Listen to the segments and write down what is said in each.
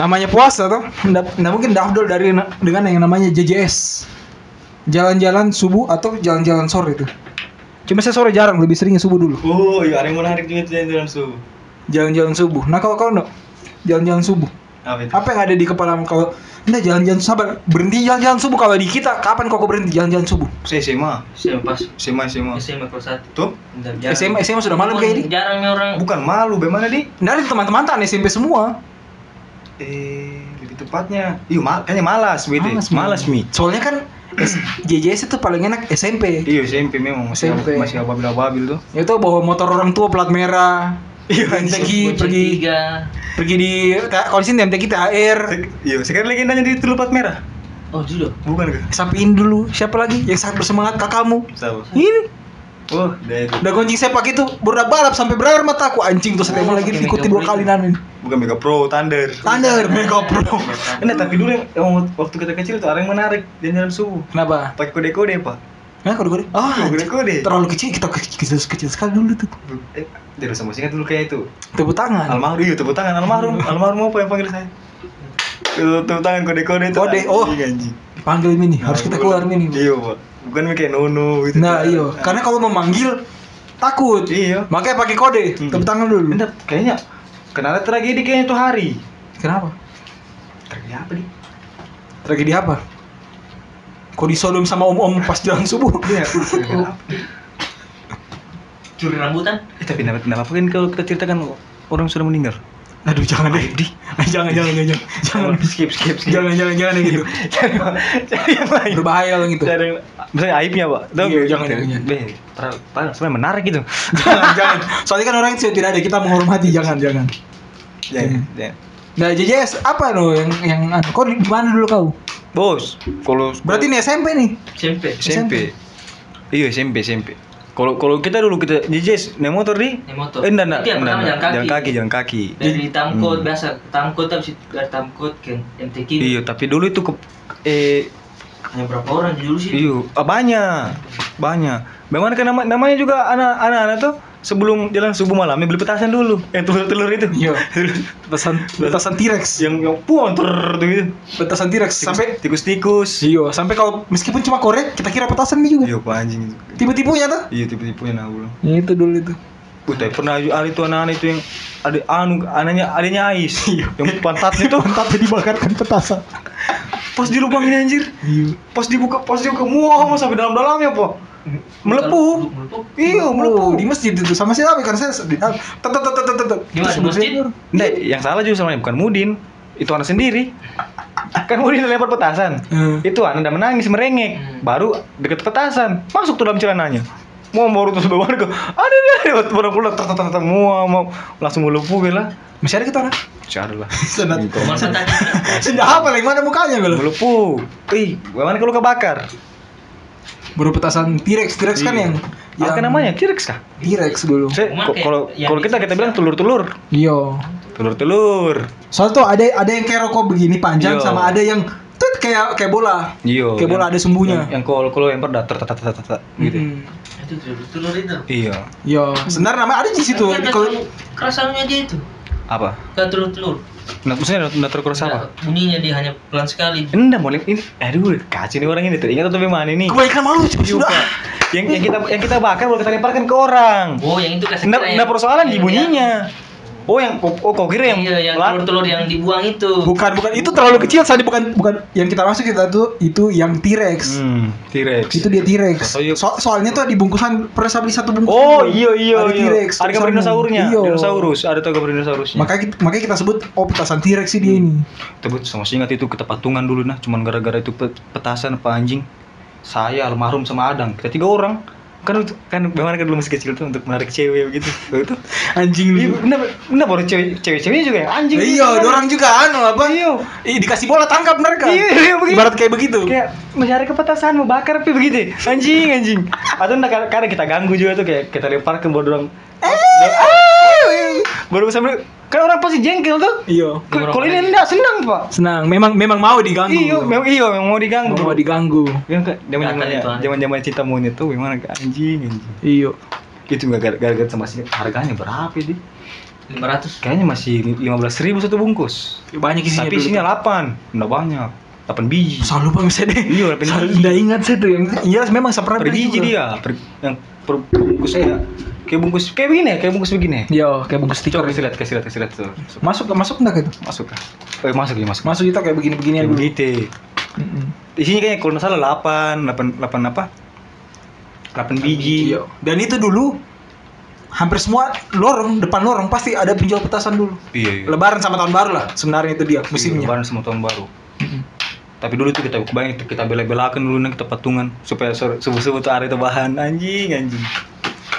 namanya puasa tuh nggak nggak mungkin dafdol dari dengan yang namanya JJS jalan-jalan subuh atau jalan-jalan sore itu. Cuma saya sore jarang lebih seringnya subuh dulu. Oh, iya ada yang menarik juga itu jalan subuh. jalan-jalan subuh. Nah kalau kau no jalan-jalan subuh. Apa itu? apa yang ada di kepala kalau enggak jalan-jalan sabar berhenti jalan-jalan subuh. Kalau di kita kapan kau kau berhenti jalan-jalan subuh? Saya SMA. SMA pas. SMA SMA. SMA kelas satu. Tuh. SMA SMA sudah malam kayak ini. jarang nih orang. Bukan malu, bagaimana di? Ada teman-teman tan SMP semua Eh, lebih tepatnya. Iya, mal kayaknya malas gitu. Malas, Malas, Mi. Soalnya kan JJS itu paling enak SMP Iya, SMP memang masih SMP. masih ababil-ababil tuh. itu bawa motor orang tua plat merah Iya, pergi pergi tiga pergi di kalau di sini MTQ THR Iya, sekarang legendanya di Telupat Merah. oh dulu Bukan ke? sampaiin dulu siapa lagi yang sangat bersemangat kakakmu Tahu. ini Oh, dah itu. udah gonceng sepak itu berudah balap sampai berair mataku anjing tuh saya Oh, lagi ikuti dua kali nanin Bukan Mega Pro, Thunder. Thunder Mega Pro Enggak, tapi dulu yang yang waktu kita kecil tuh yang menarik dan jalan subuh. kenapa Pakai kode-kode, Pak. Nah, kode kode. Oh, Iya, kode-kode. terlalu kecil kita kecil, kecil, kecil sekali dulu tuh. Eh, jadi sama singkat dulu kayak itu. Tepuk tangan. Almarhum, iya tepuk tangan almarhum. Almarhum apa yang panggil saya? Itu tepuk tangan kode-kode itu. Kode, oh. Panggil mini, harus kita keluar mini. Iya, Pak. Bukan kayak nono gitu. Nah, iya. Karena kalau memanggil takut. Iya. Makanya pakai kode. Hmm. Tepuk tangan dulu. Enggak, kenapa tragedi kayaknya itu hari. Kenapa? Tragedi apa nih? Tragedi apa? Kok disodom sama om-om pas jalan subuh? Iya, curi rambutan Eh, tapi kenapa kenapa kan kalau kita ceritakan orang sudah meninggal? Aduh, jangan deh. jangan, jangan, jangan, jangan. Jangan, skip skip skip. jangan, jangan, jangan yang gitu. cari, cari yang lain. Berbahaya kalau gitu. Cari yang misalnya aibnya, Pak. Iya, jangan, jangan, jangan. Para- para- sebenarnya menarik gitu. jangan, jangan. Soalnya kan orang itu tidak ada kita menghormati, jangan, jangan. Jangan, jangan. Nah, JJS apa no yang yang anu? Kau di mana dulu kau? Bos, kalau Berarti ini SMP nih. SMP SMP. Iya, SMP, SMP. Kalau kalau kita dulu kita JJS naik motor di Naik motor. Eh, enggak, enggak, enggak, pertama enggak. jalan jalan kaki. jalan kaki. dari Tamkot Hmm. biasa Tamkot habis itu dari Tamkot ke MTQ Iya, tapi dulu itu ke eh hanya berapa orang dulu sih Iya, ah, banyak, banyak. Bagaimana kan nama, namanya juga anak anak tuh sebelum jalan subuh malamnya beli petasan dulu, yang telur-telur itu. Iya. Petasan petasan T-Rex. yang yang puan ter gitu. Petasan T-Rex sampai tikus-tikus. Iya, sampai kalau meskipun cuma korek, kita kira petasan nih juga. Iya, Pak, anjing. Tipe-tipenya tuh. Iya, tipe-tipenya nah dulu. Ya, itu dulu itu. Tapi pernah ada itu anak-anak itu yang ada anu anaknya adanya Ais. yang pantatnya tuh Pantatnya dibakarkan petasan. pas dilubang ini anjir. Iya. Pas dibuka pas dibuka muah sampai dalam-dalamnya, Pak. Melepuh. Iya, melepuh. di masjid itu sama siapa kan saya di tet tet tet tet tet. tet. Di masjid? Nggak, yang salah juga sama bukan Mudin. Itu anak sendiri. Kan Mudin lempar petasan. Hmm. Itu anak udah menangis merengek. Hmm. Baru deket petasan. Masuk tuh dalam celananya. Mau baru terus bawa ke. Ada deh. Baru pulang tet tet tet tet, mau mau langsung melepuh lah. Masih ada kita orang. Masih ada lah. Tadi Sudah apa lagi mana mukanya belum? Melepuh. Ih, bagaimana kalau kebakar? Baru petasan T-Rex, T-Rex kan Iya. yang Apa namanya? T-Rex kah? T-Rex dulu. Kalau yang kalau kita kita bilang telur-telur. Iya. Telur-telur. Soalnya tuh ada ada yang kayak rokok begini panjang Iya. sama ada yang tut kayak kayak bola. Iya. Kayak bola yang- ada sumbunya. Yang, yang kalau kalau yang tet tet tet tet, gitu. Itu telur telur itu Iya. Iya, sebenarnya nama ada di situ. Kalau kerasannya dia itu Apa? kayak telur telur Nah, maksudnya udah terkurus apa? bunyinya dia hanya pelan sekali Enggak, mau lihat ini. Aduh, kasih nih orang ini tuh. Ingat atau bagaimana ini? kebanyakan malu sudah. Yang yang kita yang kita bakar boleh kita lemparkan ke orang. oh yang itu kasih Enggak enggak persoalan di bunyinya. Oh, yang oh, oh kau kira yang iya yang pelan? telur telur yang dibuang itu Bukan, bukan itu terlalu kecil tadi bukan bukan yang kita masuk kita tuh itu yang T-Rex. Hmm, T-Rex. Itu dia T-Rex. So- soalnya tuh di bungkusan pernah saya beli satu bungkus. Oh, dulu. iya iya Ada iya. T-Rex. Ada gambar tulisannya. dinosaurusnya. Iya. Dinosaurus, ada tuh gambar dinosaurusnya. Makanya kita, makanya kita sebut oh petasan T-Rex sih dia ini. Tebut sama ingat itu kita patungan dulu nah, cuman gara-gara itu pe- petasan apa anjing. Saya almarhum sama Adang, kita tiga orang. Kan kan bagaimana kan dulu masih kecil tuh untuk menarik cewek begitu. Itu Anjing Iya, lu. bener, bener baru cewek cewek-ceweknya juga yang anjing. Iya, orang juga anu apa? Iya. Ih, dikasih bola tangkap mereka. Iya, iya, begitu. Ibarat kayak begitu. Kayak mencari ke petasan mau bakar tapi begitu. Anjing, anjing. Atau enggak kadang kita ganggu juga tuh kayak kita lempar ke bodoh. Eh, baru sampai kan orang pasti jengkel tuh. Iya. Kalau ini enggak senang, Pak. Senang, memang memang mau diganggu. Iya, memang iya, memang mau diganggu. mau diganggu. Yang zaman Gatal itu, zamannya aneh. zaman zaman cinta monyet tuh gimana anjing anjing. Iya. Itu nggak gara- gara-gara sama sih harganya berapa sih? 500 Kayaknya masih 15 ribu satu bungkus. Banyak isinya Tapi isinya tuh. 8. Nggak banyak. 8 biji. Selalu lupa misalnya deh. Iya, delapan Selalu biji. nggak ingat saya tuh yang iya memang pernah Per biji juga. dia. Per, yang per bungkusnya kayak bungkus kayak begini ya, kayak bungkus begini. Iya, kayak bungkus stiker. Coba kasih lihat, kasih lihat, kasih lihat tuh. Masuk masuk enggak gitu? Masuk? Oh, masuk ya, masuk. Masuk itu kayak begini-beginian Kayak dulu. begitu. Mm-mm. Isinya kayaknya kalau nggak salah 8, 8, 8 apa? 8 biji. Iya. Dan itu dulu hampir semua lorong depan lorong pasti ada penjual petasan dulu. Iya, iya. Lebaran sama tahun baru lah sebenarnya itu dia musimnya. Lebaran sama tahun baru. Tapi dulu tuh kita kebayang kita, kita bela-belakan dulu nih kita patungan supaya subuh-subuh tuh ada itu bahan anjing anjing.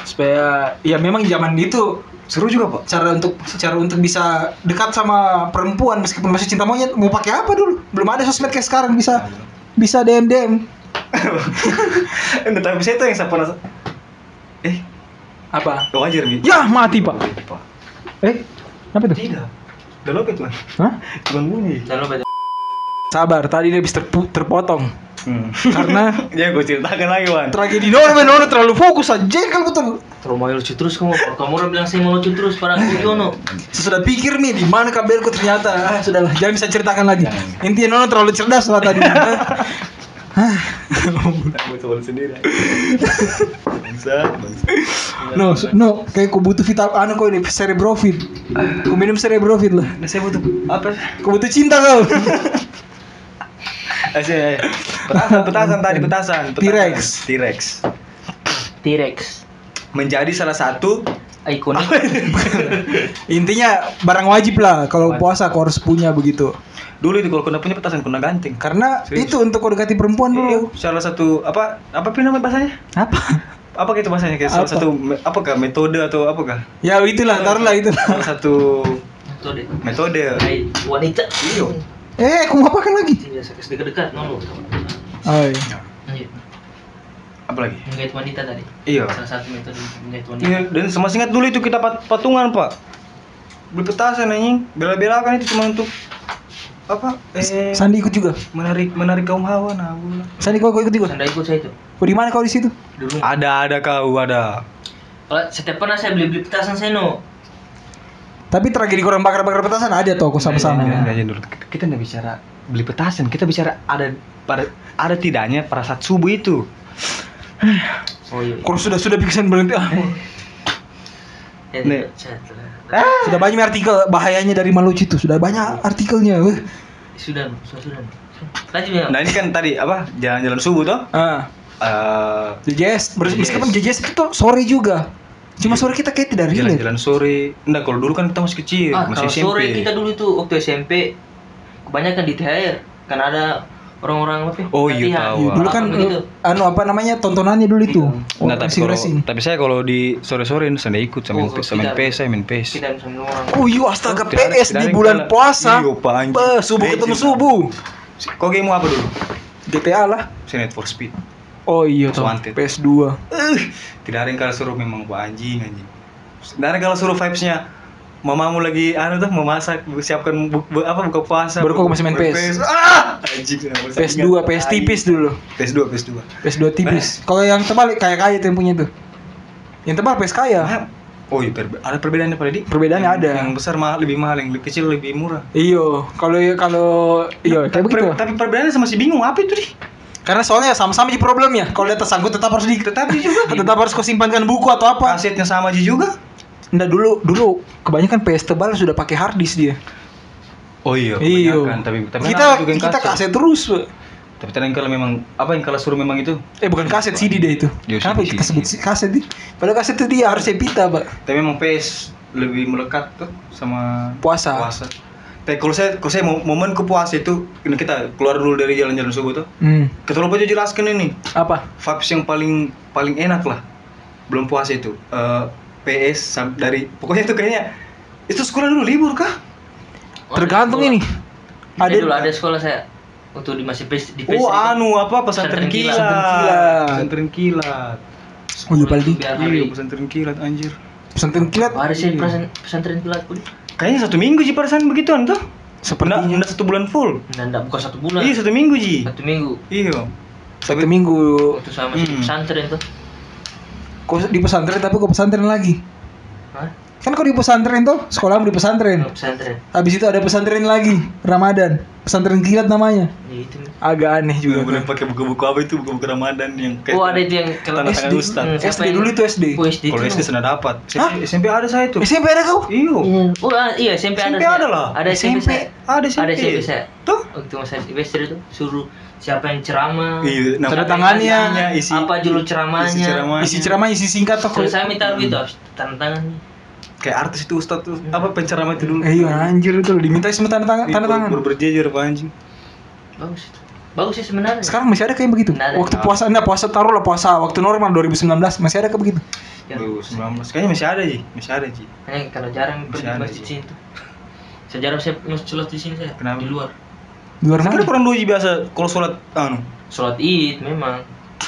Supaya ya memang zaman itu Seru juga, Pak. cara untuk cara untuk bisa dekat sama perempuan meskipun masih cinta monyet mau pakai apa dulu? Belum ada sosmed kayak sekarang bisa bisa DM DM. Enggak, tapi saya tuh yang saya pernah Eh, Apa? wajar nih. Ya mati pak. Eh, apa itu? Tidak. Udah lopet, Man. Hah? Cuman bunyi. jangan lupa Sabar, tadi dia habis terpu- terpotong Hmm. karena ya gue ceritakan lagi, Wan. tragedi Nono, men, Nono terlalu fokus aja kalau betul. terus mau lucu terus kamu kamu orang bilang saya mau lucu terus para Saya sudah pikir nih di mana kabelku ternyata. Ah, sudahlah, jangan bisa ceritakan lagi. Intinya Nono terlalu cerdas lah tadi. Hah. Gue coba sendiri. Bangsa, bangsa. no, no, kayak kau butuh vital anu kau ini cerebrofit. Kau minum cerebrofit lah. Nah, saya butuh apa? Kau butuh cinta kau. Eh, saya- Petasan, petasan tadi, petasan. petasan. T-Rex. T-Rex. T-Rex Menjadi salah satu ikonik Intinya barang wajib lah kalau puasa kau harus punya begitu. dulu itu kalau kena punya petasan kena ganting. Karena Serius? itu untuk kau dekati perempuan Iya, dulu. salah satu apa apa namanya bahasanya? Apa? Apa gitu bahasanya kayak salah Apa? satu me- apakah metode atau apakah? Ya itulah, taruhlah itu. Salah satu metode metode. Hai wanita Iya. Eh, kau ngapakan lagi? saya kasih dekat-dekat Nono Oh, iya. lanjut Apa lagi? menggait wanita tadi Iya. salah satu metode menggait wanita Iya, dan masih ingat dulu itu kita pat- patungan, Pak. Beli petasan anjing, bela-belakan itu cuma untuk apa? Eh, Sandi ikut juga. menarik menarik kaum hawa nah. Sandi kau kau ikut juga. Sanda ikut saya itu Kau di mana kau di situ? dulu Ada ada kau ada. kalau setiap pernah saya beli beli petasan saya no Tapi tragedi korang bakar-bakar petasan ada tuh kau sama-sama. Nah, nah, nah, dulu. Kita nggak bicara beli petasan, kita bicara ada pada ada tidaknya pada saat subuh itu. oh iya Kalau sudah sudah bikin berhenti ah. ya, Nih. chat lah. Sudah banyak artikel bahayanya dari Malucu itu. Sudah banyak artikelnya. sudah sudah sudah lanjut ya Nah ini kan tadi apa jalan-jalan subuh toh? Ah, Eh, JJS. Ber- JJS. Meskipun JJS itu tuh sore juga. Cuma sore kita kayak tidak relate. jalan-jalan sore. Enggak, kalau dulu kan kita masih kecil, ah masih kalau SMP. sore kita dulu itu waktu SMP kebanyakan di THR kan ada orang-orang apa ya, Oh, iya, tahu. Iya, dulu kan Apa begitu. eh, anu apa namanya tontonannya dulu itu. Oh, Nah, tapi racing kalau tapi saya kalau di sore-sore saya nggak ikut sama Oh, main, sama. PS, saya main PS. Oh iya astaga Oh, PS di bulan puasa. Iya, Pak, subuh ketemu subuh. Kok game apa dulu? GTA lah. Saya Need for Speed. Oh iya tuh. Wanted. PS2. Eh, tidak ada yang kalau suruh memang Pak anjing anjing. Tidak ada kalau suruh vibes-nya Mamamu lagi anu tuh memasak siapkan bu, bu- apa buka puasa. Baru kok masih main Main PS. Ah! Anjing. saya masih PS2, ingat. PS tipis dulu. PS2, PS2. PS2 tipis. Kalau yang tebal kayak kaya tuh yang punya tuh. Yang tebal PS kaya. Ah, Oh iya, perbe- ada perbedaannya Pak Dedi? Perbedaannya Yang- ada. Yang besar mahal lebih mahal, yang kecil lebih murah. Iyo, kalau kalau iyo kayak Tapi, begitu. tapi perbedaannya saya masih bingung apa itu di? Karena soalnya sama-sama di problemnya. Kalau di atas sangkut tetap harus di tetap juga. tetap harus kau simpankan buku atau apa. Kasetnya sama aja juga. Nggak dulu dulu kebanyakan PS tebal sudah pakai hard disk dia. Oh iya, Iyo. kebanyakan. Tapi, tapi kita juga kita kaset terus. Pak. Tapi ternyata kalau memang apa yang kalau suruh memang itu. Eh bukan kaset CD deh itu. Iya, Kenapa CD, kita sebut CD. kaset sih? Padahal kaset itu dia harusnya pita, Pak. Tapi memang PS lebih melekat tuh sama Puasa. puasa. Tapi kalau saya kalau saya mo- momen ke puasa itu ini kita keluar dulu dari jalan-jalan subuh tuh. Hmm. Kita lupa aja jelaskan ini. Apa? Vibes yang paling paling enak lah. Belum puasa itu. Eh, PS dari pokoknya itu kayaknya itu sekolah dulu libur kah? Tergantung ini. ada Ada- dulu ada sekolah saya waktu di masih PS di PS Oh anu apa pesantren kilat. Pesantren kilat. Pesantren kilat. Oh iya Iya pesantren kilat anjir. Pesantren kilat. hari sih pesantren pesantren kilat pun Kayaknya satu minggu sih perasaan begituan tuh. Sepertinya. Nggak, nggak satu bulan full. dan enggak bukan satu bulan Iya satu minggu ji. satu minggu Iya. Satu minggu masih di Hmm. pesantren tuh kok di pesantren tapi kok pesantren lagi. Hah? Kan kau di pesantren tuh, sekolahmu di pesantren. pesantren Habis itu ada pesantren lagi, Ramadan. Pesantren kilat namanya. ya itu Agak aneh juga. Boleh pakai buku-buku apa itu buku-buku Ramadan yang kayak oh ada itu yang kalau SD. Ustaz. Hmm, SD yang- dulu itu SD. oh SD Kalau itu SD sudah dapat. SMP, SMP ada saya tuh. SMP ada kau? Iyo. Iya. oh ah, iya SMP ada SMP ada lah. ada SMP. Ada SMP. ada SMP saya Tuh. waktu masa semester itu suruh siapa yang ceramah Iya, nah, Tanda tangannya, isi- apa judul ceramahnya isi ceramah. Isi ceramah, isi singkat tuh. Kalau saya minta itu tanda tangan Kayak artis itu Ustaz tuh. Apa penceramah itu dulu? Eh, iya anjir itu loh, diminta semua tanda tangan, tanda tangan. Baru berjejer apa anjing. bagus itu bagus sih sebenarnya Sekarang masih ada kayak begitu. Nggak ada. Waktu puasa, enggak puasa taruh lah puasa waktu normal 2019 masih ada kayak begitu. Ya. 2019. Kayaknya masih ada, Ji. Masih ada, Ji. hanya kalau jarang pergi Masih ada, masjid Ji. sini tuh saya jarang saya masuk sholat di sini saya Kenapa? di luar Di luar mana? kurang dulu Ji biasa kalau sholat anu. sholat id memang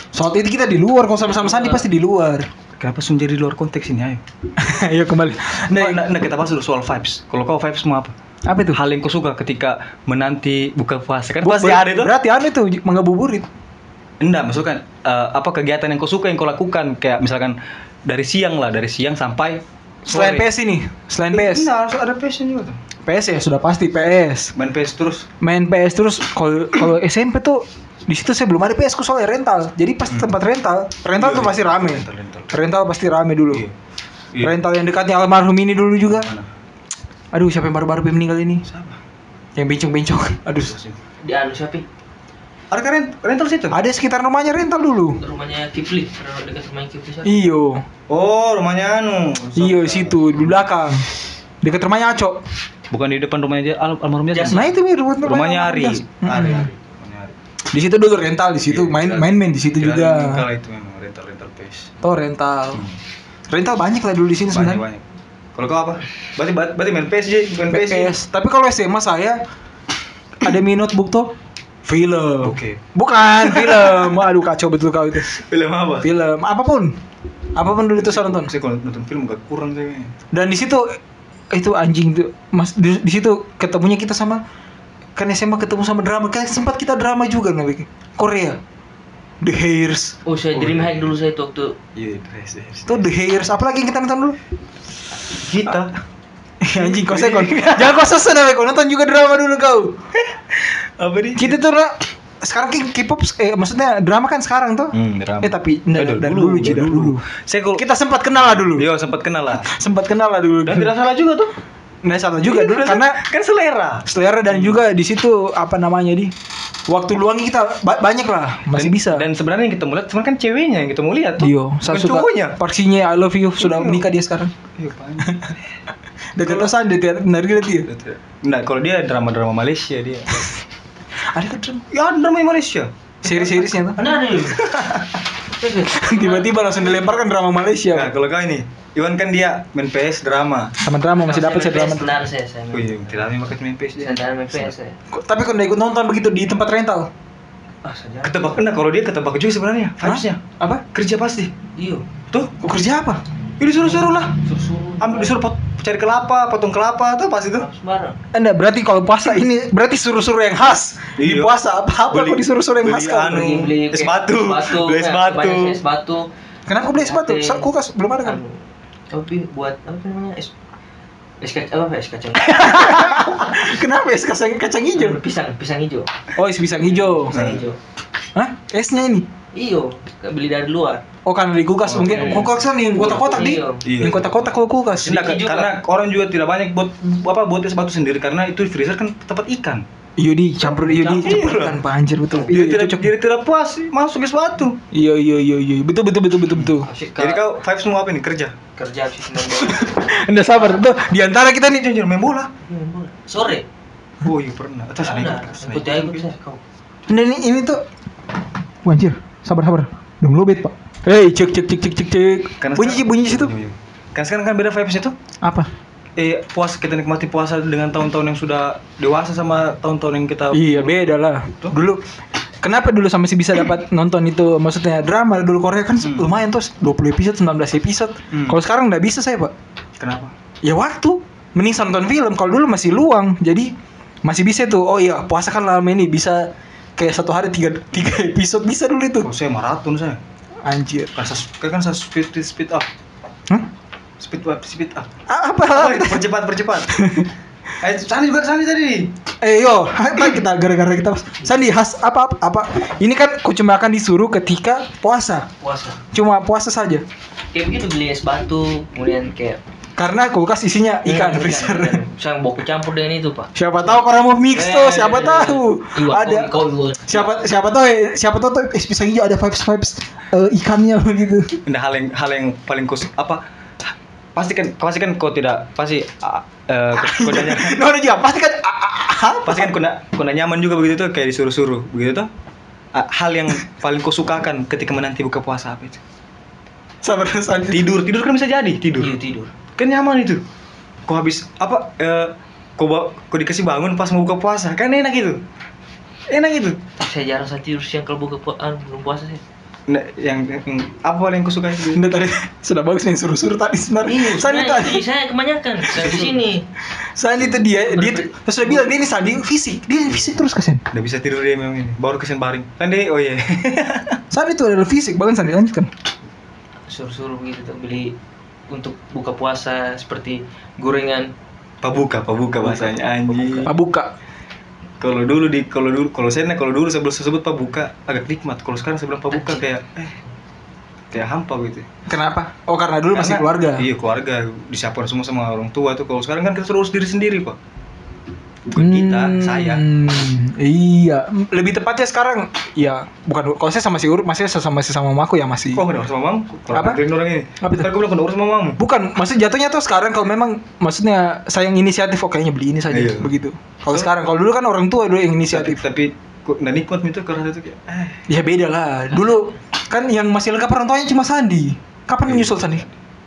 Sholat itu kita di luar, kalau sama-sama sandi pasti di luar. Kenapa sun jadi luar konteks ini ayo? Ayo kembali. Nah, Nah, nah, nah, kita bahas dulu soal vibes. Kalau kau vibes mau apa? apa itu? Hal yang kau suka ketika menanti buka puasa kan pasti ber- ada itu. Berarti anu itu mengabuburit. Enggak, maksudnya eh, apa kegiatan yang kau suka yang kau lakukan kayak misalkan dari siang lah, dari siang sampai Selain. PS ini, selain PS. Enggak, harus ada PS juga tuh. PS ya sudah pasti PS. Main PS terus. Main PS terus kalau kalau SMP tuh di situ saya belum ada PS ku soalnya rental. Jadi pasti tempat rental. Rental Iya, tuh pasti rame. rental, rental. Rental pasti rame dulu. Iya. Iya. Rental yang dekatnya almarhum ini dulu juga. Mana? Aduh, siapa yang baru-baru meninggal ini? Siapa? Yang bencong-bencong. Aduh. di anu siapa Ada kan rent- rental situ? Ada sekitar rumahnya rental dulu. rumahnya Kifli dekat rumahnya Kifli siapa Iyo. Oh, rumahnya anu. Iyo situ di belakang. Dekat rumahnya Aco. Bukan di depan rumahnya al almarhumnya. Jas. Nah itu mir rumah rumahnya Ari. Jas. Ari. Ari. Rumahnya Ari. Di situ dulu rental di situ Iya, main kira- main main di situ juga. Kalau itu memang rental rental PS. Tuh rental. Rental banyak lah dulu di sini Banyak sebenarnya. banyak. Kalau kau apa? Berarti berarti main PS aja, main PS. Tapi kalau SMA saya ada mi notebook tuh film. Oke. Bukan film. Aduh kacau betul kau itu. Film apa? Film apa pun. Apa pun dulu itu saya nonton. Saya kalau nonton film gak kurang saya. kayaknya. Dan di situ itu anjing tuh Mas di, di situ ketemunya kita sama kan SMA ketemu sama drama kan sempat kita drama juga nabi Korea The Hairs oh saya Dream High dulu saya tuh waktu Iya, dress dress. itu The Hairs apalagi yang kita nonton dulu Kita. anjing kau saya kau jangan kau sesen nabi kau nonton juga drama dulu kau Apa nih? kita tuh Ra, sekarang K- K-pop eh maksudnya drama kan sekarang tuh Hmm, drama. eh tapi enggak, Eh, dari dulu, Ci, dari dulu. Saya kalau kita sempat kenal lah dulu Iya, sempat kenal lah. sempat kenal lah dulu Dan tidak salah juga tuh. nggak salah juga dulu karena kan selera. selera dan juga di situ apa namanya di waktu luang kita ba- banyak lah masih Dan- bisa Dan sebenarnya yang kita mau lihat sebenarnya kan ceweknya yang kita mau lihat tuh. Iyo, saya Bukan suka cowoknya. Parksinya I love you sudah Iya. menikah dia sekarang. Iya. Dekat kosan dia tiap dari dia. Nah, kalau dia drama-drama Malaysia dia. Ada kan Drum? ya, drama Malaysia. seri-serisnya tuh. ada Tiba-tiba langsung dilemparkan drama Nah, Malaysia. kalau kau ini, Iwan kan dia main PS drama. Sama drama masih dapat saya drama. Benar saya saya Oh iya, tidak ada pakai main PS dia. saya main PS saya Kok- Tapi kau ikut nonton begitu di tempat rental? ah saja Ketebak nah kalau dia ketebak juga sebenarnya vibesnya. Hah? Apa? Kerja pasti. iyo Tuh, Kau kerja apa? ya disuruh-suruh lah. suruh Ambil disuruh pot, cari kelapa, potong kelapa tuh tuh. sembarang Anda berarti kalau puasa ini berarti suruh-suruh yang khas. Di Iya. puasa apa-apa kok disuruh-suruh yang khas beli anu, Pergi beli es batu, beli es kayak batu. banyak es batu Kenapa beli es batu? Kulkas belum ada kan? Anu, tapi buat apa namanya es es kacang apa es kacang Kenapa es kacang kacang hijau? pisang pisang hijau Oh, es pisang hijau. pisang hijau Hah? Esnya ini? Iyo beli dari luar Oh karena di kulkas Oh, mungkin iya. kulkas kan yang kotak-kotak di Iya. Iya. yang kotak-kotak kalau kulkas. Juga. karena orang juga tidak banyak buat apa buat es batu sendiri karena itu freezer kan tempat ikan. Iya di campur iya di Campur. panjir betul. Jadi Iya tidak cocok. jadi tidak puas masuk es batu. Iya iya iya iya betul betul betul betul betul. Jadi kau vibes semua apa nih kerja? kerja sih main bola Anda sabar tuh di antara kita nih Jangan main bola. Main bola. sore Oh iya pernah. Atas ikut saya kau Anda ini ini tuh Wah, anjir sabar sabar belum lobet pak. Hei cek cek cek cek cek cek. Karena Bunyi sekarang- bunyi situ. Kan sekarang kan beda vibesnya tuh. Apa? Eh puas kita nikmati puasa dengan tahun-tahun yang sudah dewasa sama tahun-tahun yang kita Iya beda lah. Tuh. Dulu kenapa dulu sama masih bisa dapat nonton itu maksudnya drama dulu Korea kan Hmm. lumayan tuh 20 episode 19 episode. Hmm. Kalau sekarang nggak bisa saya pak. Kenapa? Ya waktu mending nonton film kalau dulu masih luang jadi masih bisa tuh oh iya puasa kan lama ini bisa kayak satu hari tiga, tiga episode bisa dulu itu Oh, saya maraton saya. anjir Kan saya kan saya speed speed, speed up. Hah? Speed up, speed up. Ah, Apa? Oh, percepat, percepat. Eh, Sandi juga Sandi tadi. Eh yo, apa kita gara-gara kita Sandi khas apa apa, apa? Ini kan kau cuma akan disuruh ketika puasa. puasa Cuma puasa saja. kayak begitu beli es batu kemudian kayak Karena kulkas isinya ikan Hmm, freezer. Saya mau campur dengan itu pak Siapa tahu orang mau mix tuh, Eh, siapa tahu. Iwa, Ada kau, kau, kau. siapa siapa tahu eh, siapa tahu tuh es pisang hijau ada vibes vibes eh, ikannya begitu. Nah, hal yang hal yang paling kus apa? Pasti kan pasti kan kau tidak pasti eh. Nah, udah juga pasti kan ah, pasti kan kau tidak nyaman juga begitu tuh kayak disuruh-suruh begitu tuh. Hal yang paling kau sukakan ketika menanti buka puasa apa itu? sabar. Tidur, tidur kan bisa jadi tidur. Iya tidur Kan nyaman itu. Kau habis apa? Eh, ba- kau dikasih bangun pas mau buka puasa kan enak itu. Enak itu. saya jarang saya tidur siang kalau buka pu- ah, belum puasa sih Nah, yang, yang apa yang kau suka itu? Ini tadi sudah bagus nih suruh-suruh tadi sebenarnya. Iya, Sandi saya, tadi. saya kebanyakan saya di sini. Sandi itu dia dia tuh terus sudah bilang dia ini Sandi fisik, dia fisik terus kesen. Udah bisa tidur dia memang ini. Baru kesen baring. Kan dia oh iya. Sandi itu adalah fisik, bahkan Sandi lanjutkan. Suruh-suruh gitu tuh beli untuk buka puasa seperti gorengan. pabuka, pabuka bahasanya anjing. Pak buka. Kalau dulu di kalau dulu kalau saya kalau dulu sebelum sebut pabuka agak nikmat. Kalau sekarang sebelum pabuka kayak eh kayak hampa gitu. Kenapa? Oh karena dulu masih Karena- keluarga. Iya keluarga disiapkan semua sama orang tua tuh. Kalau sekarang kan kita suruh urus diri sendiri pak. Bukan kita, saya. Hmm, Iya, lebih tepatnya sekarang ya bukan kalau saya sama si Ur, masih sama masih sama mamaku ya masih. Kok nggak urus sama? Kalau Apa? orang ini. Apa itu? Gue kau urus sama mamamu. Bukan, maksud jatuhnya tuh sekarang kalau memang maksudnya saya yang inisiatif, oh kayaknya beli ini saja Iya. begitu. Kalau sekarang, kalau dulu kan orang tua dulu yang Tapi, inisiatif. tapi kok nggak nikmat itu karena itu kayak eh Ya beda lah. Dulu kan yang masih lengkap orang tuanya cuma Sandi. Kapan menyusul Sandi?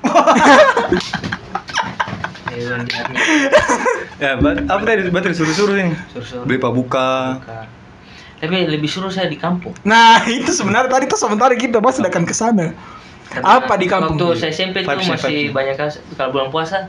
Ya, bat, apa tadi berarti disuruh-suruh ini Suruh-suruh. beli pabuka Buka. Tapi lebih suruh saya di kampung. Nah, itu sebenarnya tadi tuh sementara kita bahas sedangkan ke sana. Apa di kampung? Waktu saya SMP itu masih banyak kalau bulan puasa.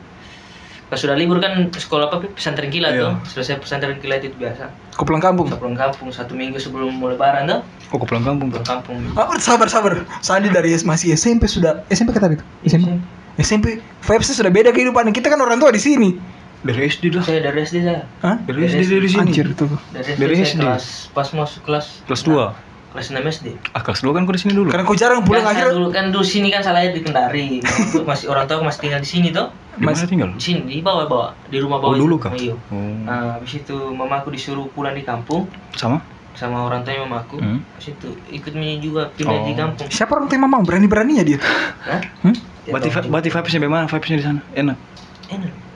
Pas sudah libur kan sekolah apa pesantren kilat Iya. tuh. Selesai pesantren kilat itu biasa. Kau pulang kampung. Kita pulang kampung satu minggu sebelum mau lebaran tuh. oh ke pulang kampung Pulang tuh kampung. Ah, sabar sabar. Sandi dari masih SMP sudah SMP kata itu. SMP. SMP. Vibesnya sudah beda kehidupan. Kita kan orang tua di sini. Dari SD dah Saya dari SD saya. Hah? dari SD dari sini Anjir tuh. Dari SD, Dari SD? kelas pas masuk kelas kelas 2 kelas 6 SD. ah kelas 2 kan kau di sini dulu Karena kau jarang pulang Kan akhirnya. dulu kan dulu sini kan saya di Kendari. Masih orang tua masih tinggal di sini tuh. di mana Mas- tinggal Di sini di bawah bawah di rumah oh bawah. dulu itu. kah Iya. oh Nah, habis itu mamaku disuruh pulang di kampung sama sama orang tuanya mamaku. Hmm. Habis itu ikut mi juga pindah di Oh. kampung. Siapa orang tua mamang berani-beraninya dia? Hah? Hmm? Dia berarti berarti vibesnya bagaimana vibesnya di sana Enak.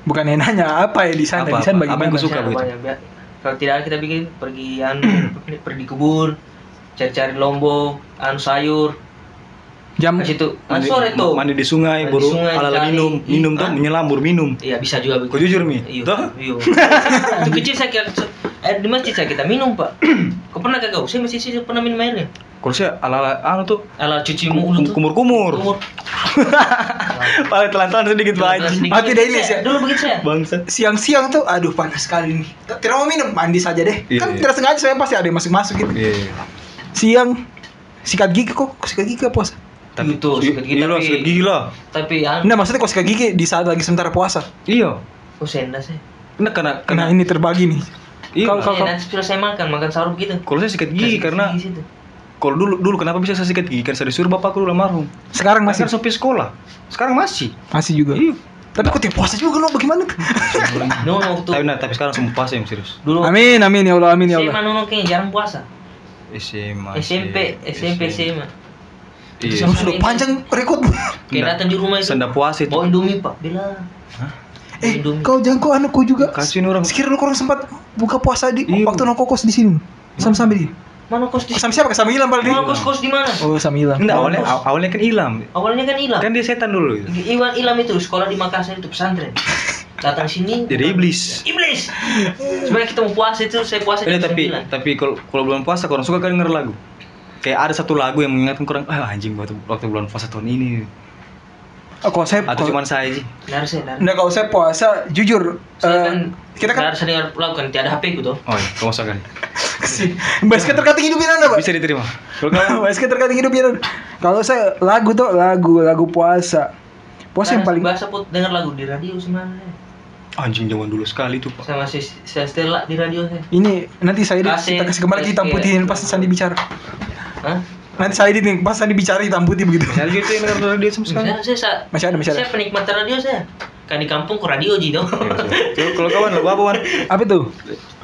Bukan yang nanya apa ya di sana, Apa, di sana apa? Apa yang bagaimana? kau suka begitu? Kalau tidak kita bikin pergi anu pergi kebun cari-cari lombok, anu sayur. Jam Habis itu kan sore tuh. mandi di sungai Mandi sungai, ala cari- minum minum tuh Hah? menyelam baru minum Iya bisa juga kau begitu. jujur mi Iya. Tuh? Iya. Itu kecil saya kira air di masjid saya kita minum pak. Kau pernah kagak? Saya masih saya pernah minum airnya. Kalau saya ala ala anu tuh Ala cuci mulut tuh. kumur kumur Kumur. paling telan-telan sedikit baju Mati deh ini, sih. Dulu begitu saya. bangsa siang-siang tuh aduh panas sekali nih. Tidak mau minum, mandi saja deh. Iya, kan iya. tidak sengaja saya pasti ada yang masuk-masuk gitu. iya Siang sikat gigi kok, sikat gigi ke puasa? tapi Itu, sikat gigi, iya lah tapi- sikat gigi lah Tapi Nah, maksudnya kok sikat gigi di saat lagi sementara puasa. iya kok senda saya. Nah, karena Karena karena ini terbagi nih. iya Kalau- kalau- Iya, saya makan, makan sahur gitu. kalau saya sikat gigi karena. Kalau dulu dulu kenapa bisa saya sikat gigi kan saya disuruh bapakku dulu almarhum Sekarang masih masih sampai sekolah sekarang masih masih juga. iya Tapi kok tiap puasa juga lo bagaimana? Nono waktu tapi nah tapi sekarang semua puasa yang serius dulu amin amin ya Allah amin ya SMA Allah. Nono kayaknya jarang puasa. SMA SMP, SMP, SMA. iya sudah panjang rekod. Kayak datang di rumah itu. senda puasa itu Bawa Indomie, Pak. Bela. eh, Indomie. kau jangkau anak kau juga. kasihin orang Sekiranya lu kurang sempat buka puasa di Iya. waktu nongkrong kos di sini. Sama sama di. Mana kos di Sama siapa? Sama Ilan paling. Mana kos-kos di mana? Oh, sama Ilan. Enggak, awalnya aw- awalnya kan hilang Awalnya kan hilang. kan dia setan dulu itu. Iwan Ilam itu sekolah di Makassar itu pesantren. Datang sini jadi iblis iblis. Sebenarnya kita mau puasa itu saya puasa jam tapi 9. tapi kalau kalau bulan puasa kurang suka kan denger lagu kayak ada satu lagu yang mengingatkan kurang ah anjing waktu waktu bulan puasa tahun ini Oh, kalau saya atau cuma saya benar. Nggak, kalau saya puasa jujur Saya eh, kan kita kan harus sering lakukan tiada HP tuh. oh iya kamu usah kali basket terkating hidup Ilan apa? bisa diterima kalau kamu basket terkating hidup Ilan. Kalau saya lagu tuh lagu lagu puasa. Puasa yang Karena paling Bahasa put dengar lagu di radio sebenarnya. Anjing zaman dulu sekali tuh, Pak. Saya masih saya Stella di radio saya. ini nanti saya kita kasih kembali hitam iya. putihin pas Sandi bicara. Hah? Nanti saya edit nih pas Sandi bicara hitam putih begitu. Saya gitu yang dengar radio sama sekali. Saya, saya, saya, Masih ada, masih ada. saya penikmat radio saya. Kan di kampung ke radio Ji dong. Kalau kalau kawan lagu apa, Wan? Apa tuh?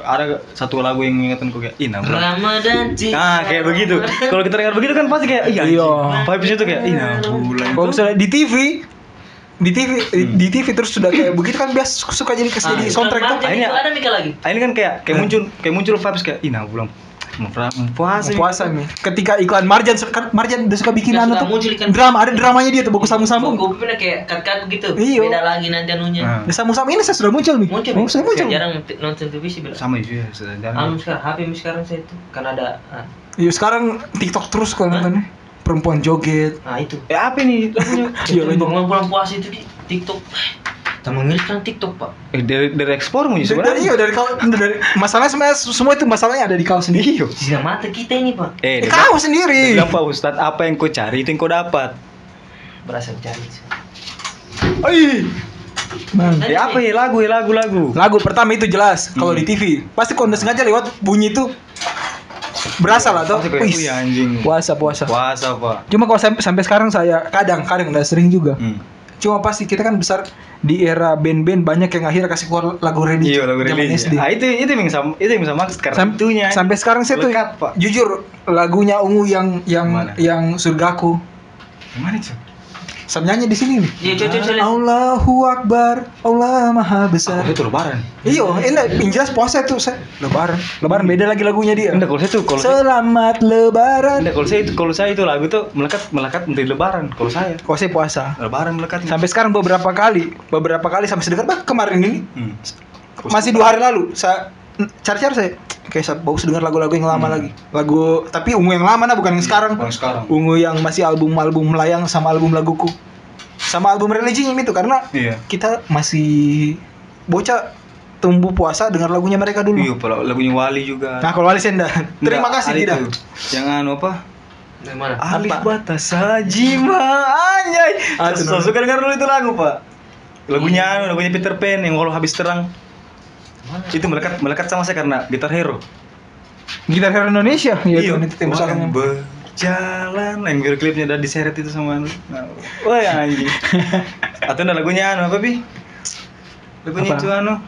Ada satu lagu yang mengingatkan kok kayak Ina. bro. Ramadan Nah, kayak begitu. Kalau kita dengar begitu kan pasti kayak iya. Iya. Vibes itu kayak Ina bulan. Kalau misalnya di TV di TV di TV terus sudah kayak begitu kan biasa suka jadi kes jadi soundtrack tuh. Akhirnya- ada Mika lagi. Ah, ini kan kayak kayak muncul kayak muncul vibes kayak Ina mau puasa. nih." puasa nih. Ketika iklan Marjan kan Marjan udah suka bikin anu tuh. muncul Drama ada dramanya dia tuh bagus sambung-sambung. Gue pernah kayak kat-kat gitu. Iya. Beda lagi nanti anunya. Nah, Nah, sambung-sambung ini saya sudah muncul nih. Muncul. Oh, muncul. Saya jarang nonton televisi bilang. sama itu ya, sudah Anu jarang. sekarang HP mi sekarang saya itu kan ada ah, Iya sekarang TikTok terus kalau nontonnya. Perempuan joget. ah itu. Eh apa nih lagunya? Iya, bulan bulan puasa itu di TikTok. Tak mengerikan TikTok pak. Eh dari dari ekspor mau Dari, sebenarnya. iya dari kau dari masalahnya sebenarnya semua itu masalahnya ada di kau sendiri. Iya. Sinar mata kita ini pak. Eh, Eh, kau sendiri. Pak Ustadz apa yang kau cari itu yang kau dapat. Berasa mencari. Oi. Man. Tadi Ya apa ya lagu ya lagu lagu. Lagu pertama itu jelas kalau Hmm. di TV. Pasti kalau udah sengaja lewat bunyi itu berasa lah tuh. Pasti kayak, Wih, "Wih, anjing. puasa puasa. Puasa pak. Cuma kalau sampai, sampai sekarang saya kadang kadang udah sering juga. Hmm. Cuma pasti kita kan besar di era band-band banyak yang akhirnya kasih keluar lagu religi. Iya lagu religi. SD. Ah itu itu yang sama itu yang sama maksud karena Sam- itunya. sampai sekarang saya tuh Lekat, Pak. jujur lagunya ungu yang yang Mana? yang surgaku. Gimana itu? Saya nyanyi di sini nih. Iya coba coba. Allahu Akbar, Allah Maha Besar. Oh, itu lebaran. Iyo, ini yang jelas puasa tuh saya. Lebaran, Lebaran beda lagi lagunya dia. Enggak kalau saya tuh kalau saya Selamat Lebaran. Enggak kalau saya itu kalau saya itu lagu tuh melekat melekat menjadi lebaran kalau saya. Kok saya puasa? Lebaran melekat. Sampai sekarang beberapa kali, beberapa kali sampai sedekat bah kemarin ini Hmm. masih dua hari lalu saya cari-cari saya kayak saya bagus dengar lagu-lagu yang lama Hmm. lagi lagu tapi ungu yang lama nah bukan yang sekarang Bukan sekarang. ungu yang masih album-album melayang sama album laguku sama album religinya itu karena Iya. kita masih bocah tumbuh puasa dengar lagunya mereka dulu Iya, kalau lagunya Wali juga. nah kalau Wali Senda terima kasih tidak anu apa? Mana? Alif Apa? batas sajima anjay. Ah, suka dengar dulu itu lagu, Pak. Lagunya anu, lagunya Peter Pan yang walau habis terang. Itu melekat melekat sama saya karena Gitar Hero. gitar hero Indonesia ya Iya, Tuhan, itu Wah, salahnya. berjalan yang video klipnya udah diseret itu sama anu. Nah, wah anjing. Atau ada lagunya anu apa bi? Lagunya itu anu.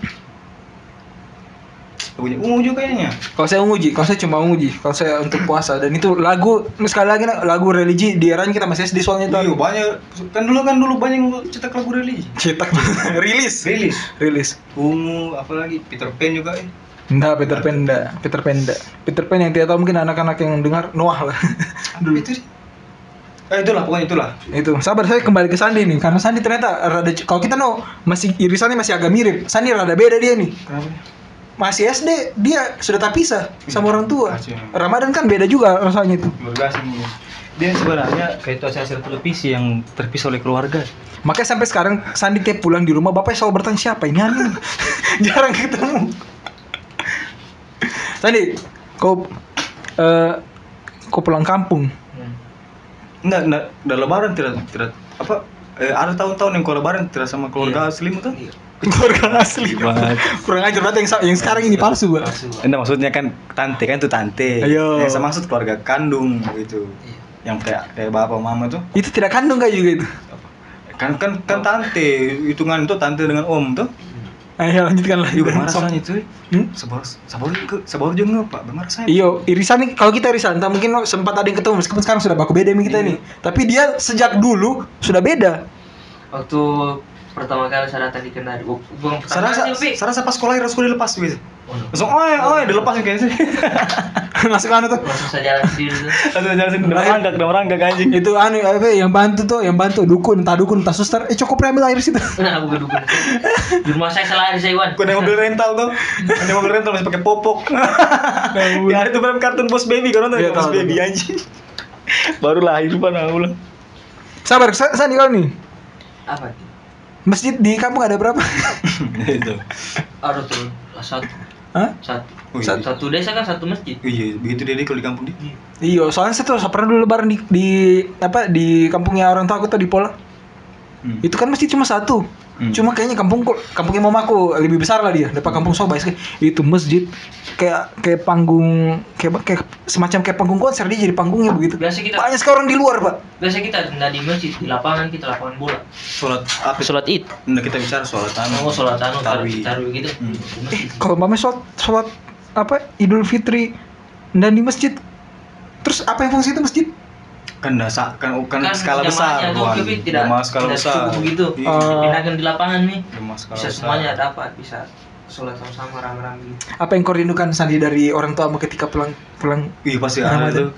Lagunya ungu juga kayaknya. Kalau saya ungu Ji, kalau saya cuma ungu Ji, kalau saya untuk puasa dan itu lagu sekali lagi lagu religi di eranya kita masih SD soalnya Iya itu banyak kan dulu kan dulu banyak yang cetak lagu religi. cetak rilis Rilis. rilis. Ungu apalagi Peter Pan juga eh. Enggak, Peter Pan enggak. Peter Pan enggak. Peter Pan yang tidak tahu mungkin anak-anak yang dengar Noah lah. Dulu itu sih. Eh itulah pokoknya itulah. itu. Sabar saya kembali ke Sandi nih karena Sandi ternyata rada kalau kita no masih irisannya masih agak mirip. Sandi rada beda dia nih. Kenapa? Masih SD dia sudah tak pisah sama orang tua. Ramadan kan beda juga rasanya itu. Dia sebenarnya kayak itu acara televisi yang terpisah oleh keluarga. Makanya sampai sekarang Sandi tiap pulang di rumah bapaknya selalu bertanya siapa ini aneh. Jarang ketemu. Sandi, kau eh kau pulang kampung. Hmm. Enggak, enggak, udah lebaran tidak tidak apa eh, ada tahun-tahun yang kalau lebaran tidak sama keluarga Iya. aslimu tuh. Iya. Keluarga asli. Banget. Kurang ajar banget yang, yang sekarang ini palsu, Pak. Enggak maksudnya kan tante kan tuh tante. Ayo. Yang saya maksud keluarga kandung gitu. Iya. Yang kayak kayak bapak mama tuh. Itu tidak kandung kayak juga itu. Kan kan kan tante, hitungan itu tante dengan om tuh. Ayo lanjutkan lagi. Juga marah rasanya tuh. Hmm? Sabar sabar ke sabar juga Pak, benar saya. Iyo, irisan nih kalau kita irisan, entah mungkin sempat ada yang ketemu meskipun sekarang sudah baku beda nih kita Iya. nih. Tapi dia sejak dulu sudah beda. Waktu pertama kali saya datang di Kendari, Saya pertama rasa, kali, Pi. saya rasa pas sekolah harus sekolah dilepas gitu. Oh, no. Langsung, oi, oi, dilepas kayaknya sih. Masuk anu tuh. Langsung saya jalan sendiri tuh. Langsung jalan sini, udah ranggak, udah ranggak anjing. Itu anu apa yang bantu tuh, yang bantu dukun, entah dukun, entah suster. Eh cukup ambil air situ. Nah, bukan dukun. Di rumah saya salah hari saya, Iwan. Gue naik mobil rental tuh, naik mobil rental masih pakai popok. ya itu film kartun Bos Baby, kan nonton Iya, Bos Baby anjing. Baru lahir pan ulang. Sabar, sa Sandi kau nih. Apa? Masjid di kampung ada berapa? itu. Ada tuh satu. Hah? Satu. Oh, iya. Satu, satu desa kan satu masjid. Iya, begitu dia kalau di kampung dia. Iya, soalnya saya tuh pernah dulu lebaran di, di apa di kampungnya orang tua aku tuh di Pola. Hmm. Itu kan masjid cuma satu. Hmm. Cuma kayaknya kampung kampungnya mamaku lebih besar lah dia. Depan kampung sekali. Itu masjid kayak kayak panggung kayak kayak semacam kayak panggung konser dia jadi panggungnya begitu. Biasa kita Banyak sekali orang di luar, Pak. biasa kita nggak di masjid di lapangan kita lapangan bola. Sholat apa? Sholat id. Nah, kita bicara sholat anu. Oh sholat anu Tarawih. tarawih tarawih gitu. Hmm. Masjid. Kalau mama sholat, sholat apa Idul Fitri dan di masjid. Terus apa yang fungsi itu masjid? Kan dasa kan kan, Kan skala besar, tuh, tapi tidak Jamaah skala tidak besar. cukup begitu. Oh. Dipindahkan di lapangan nih. Skala Bisa besar. semuanya dapat, bisa sholat sama-sama rame-rame gitu. Apa yang kau rindukan Sandi dari orang tua ketika pulang pulang Iya pasti ada tuh.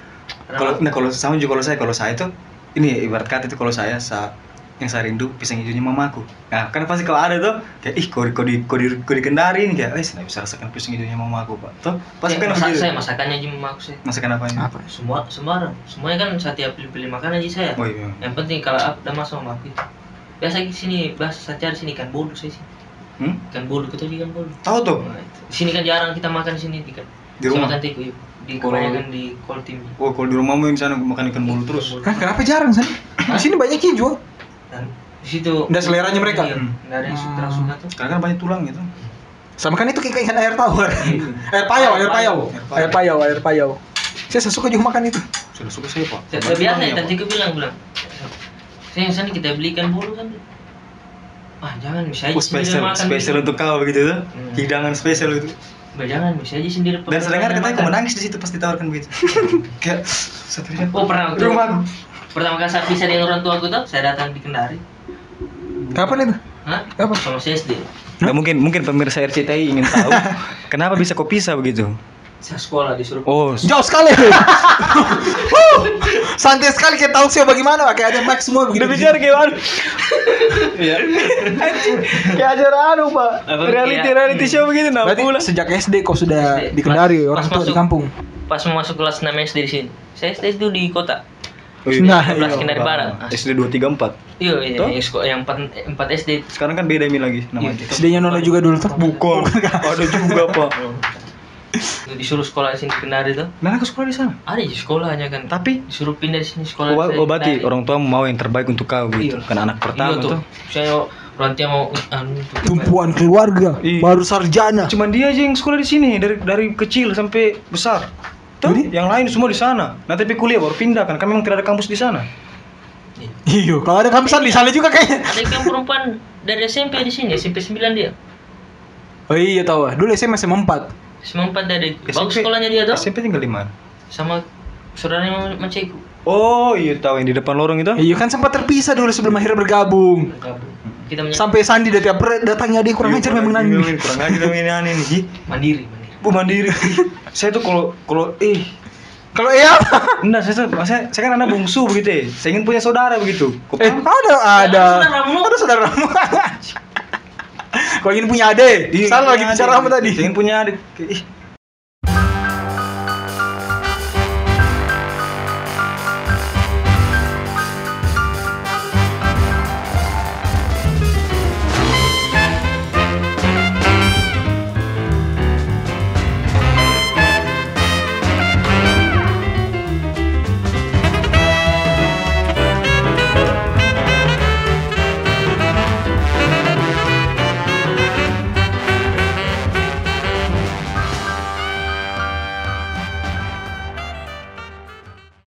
Kalau nah kalau sama juga kalau saya kalau saya tuh ini ibarat kata itu kalau saya sa, yang saya rindu pisang hijaunya mamaku. Nah kan pasti kalau ada tuh kayak ih kau di kau di kau di, kau dikendari nih kayak eh saya nggak bisa rasakan pisang hijaunya mamaku pak. Tuh pasti Saya, kan masak, saya masakannya aja mama aku saya. Masakan apa ini? apa? Semua sembarang. Semuanya kan setiap pilih-pilih makanan aja saya. Oh iya. Yang penting kalau udah masuk sama aku itu. Biasa di sini bahasa saya cari sini ikan bodo saya sih. Hmm? Ikan bodo kita ikan bodo. Tahu tuh Nah. Di sini kan jarang kita makan di sini ikan. di rumah. Sama tiku iya. Di kebanyakan di Koltim. Oh kalau di rumahmu yang sana makan ikan bulu terus. Hah, kenapa jarang Sandi? Di sini banyak yang jual. Dan di situ Nggak seleranya mereka? Iya, nggak ada yang suka suka tuh. Karena kan banyak tulang gitu. Sama kan itu kayak ikan air tawar. air payau, air payau. Air payau, air payau. Saya suka juga makan itu. Sudah suka saya pak. Saya biasa ya, tadi bilang bilang. Saya yang sana kita belikan bulu kan. Ah jangan bisa aja Oh, sendiri spesial, makan. spesial untuk kau begitu tuh. Hmm. Hidangan spesial itu. Bah, jangan bisa aja sendiri. Dan sedengar katanya kau makan. menangis di situ pas ditawarkan begitu. Kayak satu Oh pernah Di rumahku. Pertama kali saya pisah dengan orang tua aku tuh, saya datang di Kendari. Kapan itu? Hah? Apa? Sama saya SD. Nggak mungkin mungkin pemirsa RCTI ingin tahu kenapa bisa kau pisah begitu. Saya sekolah disuruh. Oh, Jauh sekali. Santai sekali kayak tahu sih bagaimana kayak ada Max semua begitu. kayak anu. Iya. kayak acara anu, Pak. Apa, Reality iya. reality show begitu nah. Berarti pula. sejak SD kau sudah SD. di Kendari, Pas- orang pas tua di kampung. Pas mau masuk kelas 6 SD di sini. Saya SD itu di kota. Iya. Nah, 12 iya. Kendari Barat. SD 234. Iya, iya, Toh? yang sekolah yang 4, 4 SD. Sekarang kan beda mi lagi namanya. Iya. SD-nya Nona juga dulu tuh. Bukan. Ada juga, Pak. Itu disuruh sekolah di sini Kendari tuh. Nana ke sekolah di sana. Ada di sekolahnya kan. Tapi Disuruh pindah di sini sekolah. Oh, oh Kendari. orang tua mau yang terbaik untuk kau gitu. Iya. Kan anak pertama iya tuh. tuh. Saya orang tua mau anu. Tumpuan keluarga, Iya. baru sarjana. Cuman dia aja yang sekolah di sini dari dari kecil sampai besar. Tuh, Jadi? yang lain semua di sana. Nah, tapi kuliah baru pindah kan, kan memang tidak ada kampus di sana. Iya, kalau ada kampusan di sana juga kayaknya. Ada yang perempuan dari SMP di sini, SMP 9 dia. Oh iya tahu. ah. Dulu SMA SMA 4. Sempat dari bagus sekolahnya dia tuh. SMP tinggal di mana? Sama saudaranya Maceku. Oh, iya tahu yang di depan lorong itu. Iya kan sempat terpisah dulu sebelum akhirnya bergabung. Bergabung. Kita menyambut Sampai Sandi dari tiap datangnya dia kurang ajar memang Iya, Nandi. Kurang aja dong ini aneh nih. Ih, mandiri, mandiri. Bu mandiri. saya tuh kalau kalau eh Kalau iya, Enggak, saya, saya, saya kan anak bungsu begitu ya. Saya ingin punya saudara begitu. Kok eh ada ada. Ada saudaramu. Kalau ingin punya ade, Iya, salah lagi bicara adik. apa tadi? Saya ingin punya adik. Ih,